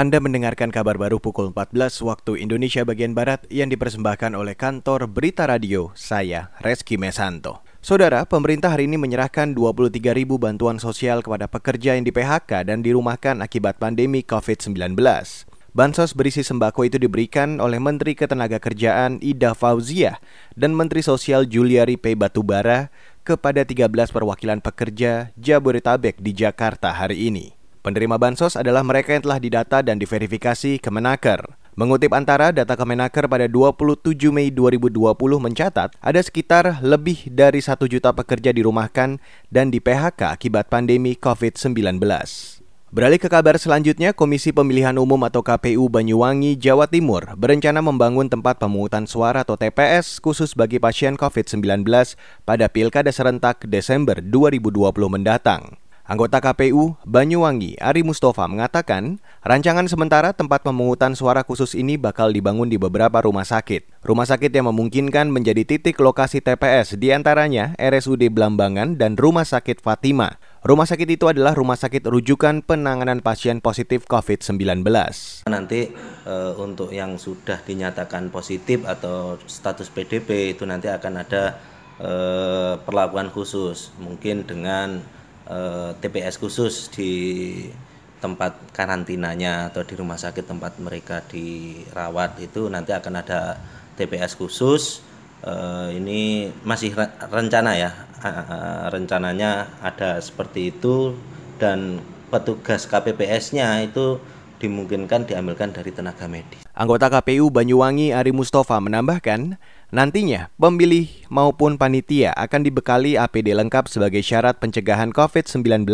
Anda mendengarkan kabar baru pukul 14 waktu Indonesia bagian Barat yang dipersembahkan oleh kantor Berita Radio, saya Reski Mesanto. Saudara, pemerintah hari ini menyerahkan 23 ribu bantuan sosial kepada pekerja yang di PHK dan dirumahkan akibat pandemi COVID-19. Bansos berisi sembako itu diberikan oleh Menteri Ketenagakerjaan Ida Fauzia dan Menteri Sosial Juliari P. Batubara kepada 13 perwakilan pekerja Jabodetabek di Jakarta hari ini. Penerima bansos adalah mereka yang telah didata dan diverifikasi Kemenaker. Mengutip antara data Kemenaker pada 27 Mei 2020 mencatat ada sekitar lebih dari 1 juta pekerja dirumahkan dan di PHK akibat pandemi COVID-19. Beralih ke kabar selanjutnya, Komisi Pemilihan Umum atau KPU Banyuwangi, Jawa Timur berencana membangun tempat pemungutan suara atau TPS khusus bagi pasien COVID-19 pada Pilkada serentak Desember 2020 mendatang. Anggota KPU Banyuwangi Ari Mustafa mengatakan, rancangan sementara tempat pemungutan suara khusus ini bakal dibangun di beberapa rumah sakit. Rumah sakit yang memungkinkan menjadi titik lokasi TPS di antaranya RSUD Blambangan dan Rumah Sakit Fatima. Rumah sakit itu adalah rumah sakit rujukan penanganan pasien positif COVID-19. Nanti e, untuk yang sudah dinyatakan positif atau status PDP itu nanti akan ada e, perlakuan khusus, mungkin dengan Eh, TPS khusus di tempat karantinanya atau di rumah sakit tempat mereka dirawat itu nanti akan ada TPS khusus uh, ini masih rencana ya uh, rencananya ada seperti itu dan petugas KPPS-nya itu dimungkinkan diambilkan dari tenaga medis. Anggota KPU Banyuwangi Ari Mustafa menambahkan, nantinya pemilih maupun panitia akan dibekali APD lengkap sebagai syarat pencegahan COVID-19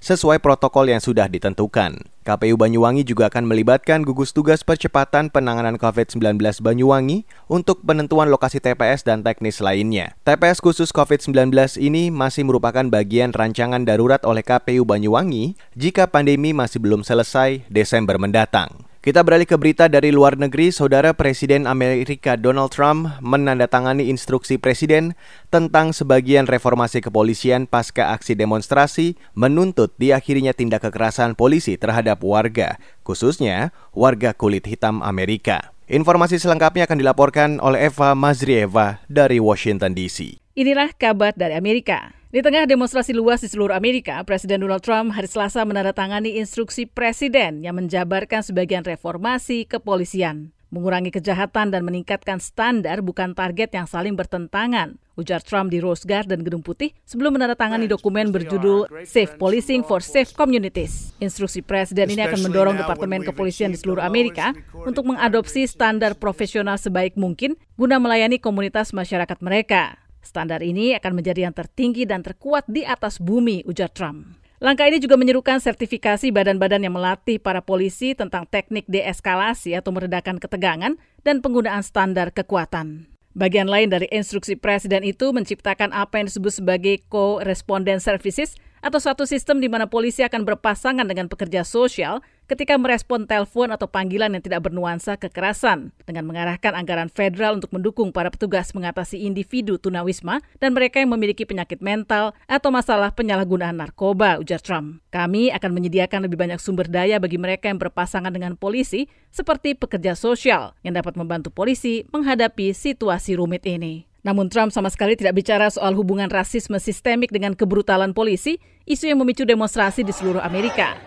sesuai protokol yang sudah ditentukan. KPU Banyuwangi juga akan melibatkan gugus tugas percepatan penanganan COVID-19 Banyuwangi untuk penentuan lokasi TPS dan teknis lainnya. TPS khusus COVID-19 ini masih merupakan bagian rancangan darurat oleh KPU Banyuwangi jika pandemi masih belum selesai Desember mendatang. Kita beralih ke berita dari luar negeri. Saudara Presiden Amerika Donald Trump menandatangani instruksi presiden tentang sebagian reformasi kepolisian pasca aksi demonstrasi menuntut diakhirinya tindak kekerasan polisi terhadap warga, khususnya warga kulit hitam Amerika. Informasi selengkapnya akan dilaporkan oleh Eva Mazrieva dari Washington DC. Inilah kabar dari Amerika. Di tengah demonstrasi luas di seluruh Amerika, Presiden Donald Trump hari Selasa menandatangani instruksi presiden yang menjabarkan sebagian reformasi kepolisian. Mengurangi kejahatan dan meningkatkan standar bukan target yang saling bertentangan, ujar Trump di Rose Garden Gedung Putih sebelum menandatangani dokumen berjudul Safe Policing for Safe Communities. Instruksi presiden ini akan mendorong Departemen Kepolisian di seluruh Amerika untuk mengadopsi standar profesional sebaik mungkin guna melayani komunitas masyarakat mereka. Standar ini akan menjadi yang tertinggi dan terkuat di atas bumi, ujar Trump. Langkah ini juga menyerukan sertifikasi badan-badan yang melatih para polisi tentang teknik deeskalasi atau meredakan ketegangan dan penggunaan standar kekuatan. Bagian lain dari instruksi presiden itu menciptakan apa yang disebut sebagai co-respondent services atau suatu sistem di mana polisi akan berpasangan dengan pekerja sosial ketika merespon telepon atau panggilan yang tidak bernuansa kekerasan dengan mengarahkan anggaran federal untuk mendukung para petugas mengatasi individu tunawisma dan mereka yang memiliki penyakit mental atau masalah penyalahgunaan narkoba, ujar Trump. Kami akan menyediakan lebih banyak sumber daya bagi mereka yang berpasangan dengan polisi seperti pekerja sosial yang dapat membantu polisi menghadapi situasi rumit ini. Namun Trump sama sekali tidak bicara soal hubungan rasisme sistemik dengan kebrutalan polisi, isu yang memicu demonstrasi di seluruh Amerika.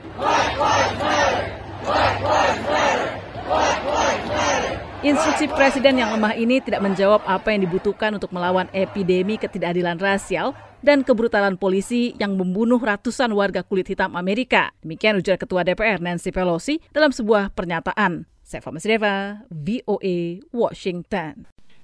Instruksi presiden yang lemah ini tidak menjawab apa yang dibutuhkan untuk melawan epidemi ketidakadilan rasial dan kebrutalan polisi yang membunuh ratusan warga kulit hitam Amerika. Demikian ujar Ketua DPR Nancy Pelosi dalam sebuah pernyataan. Saya Masreva, VOA, Washington.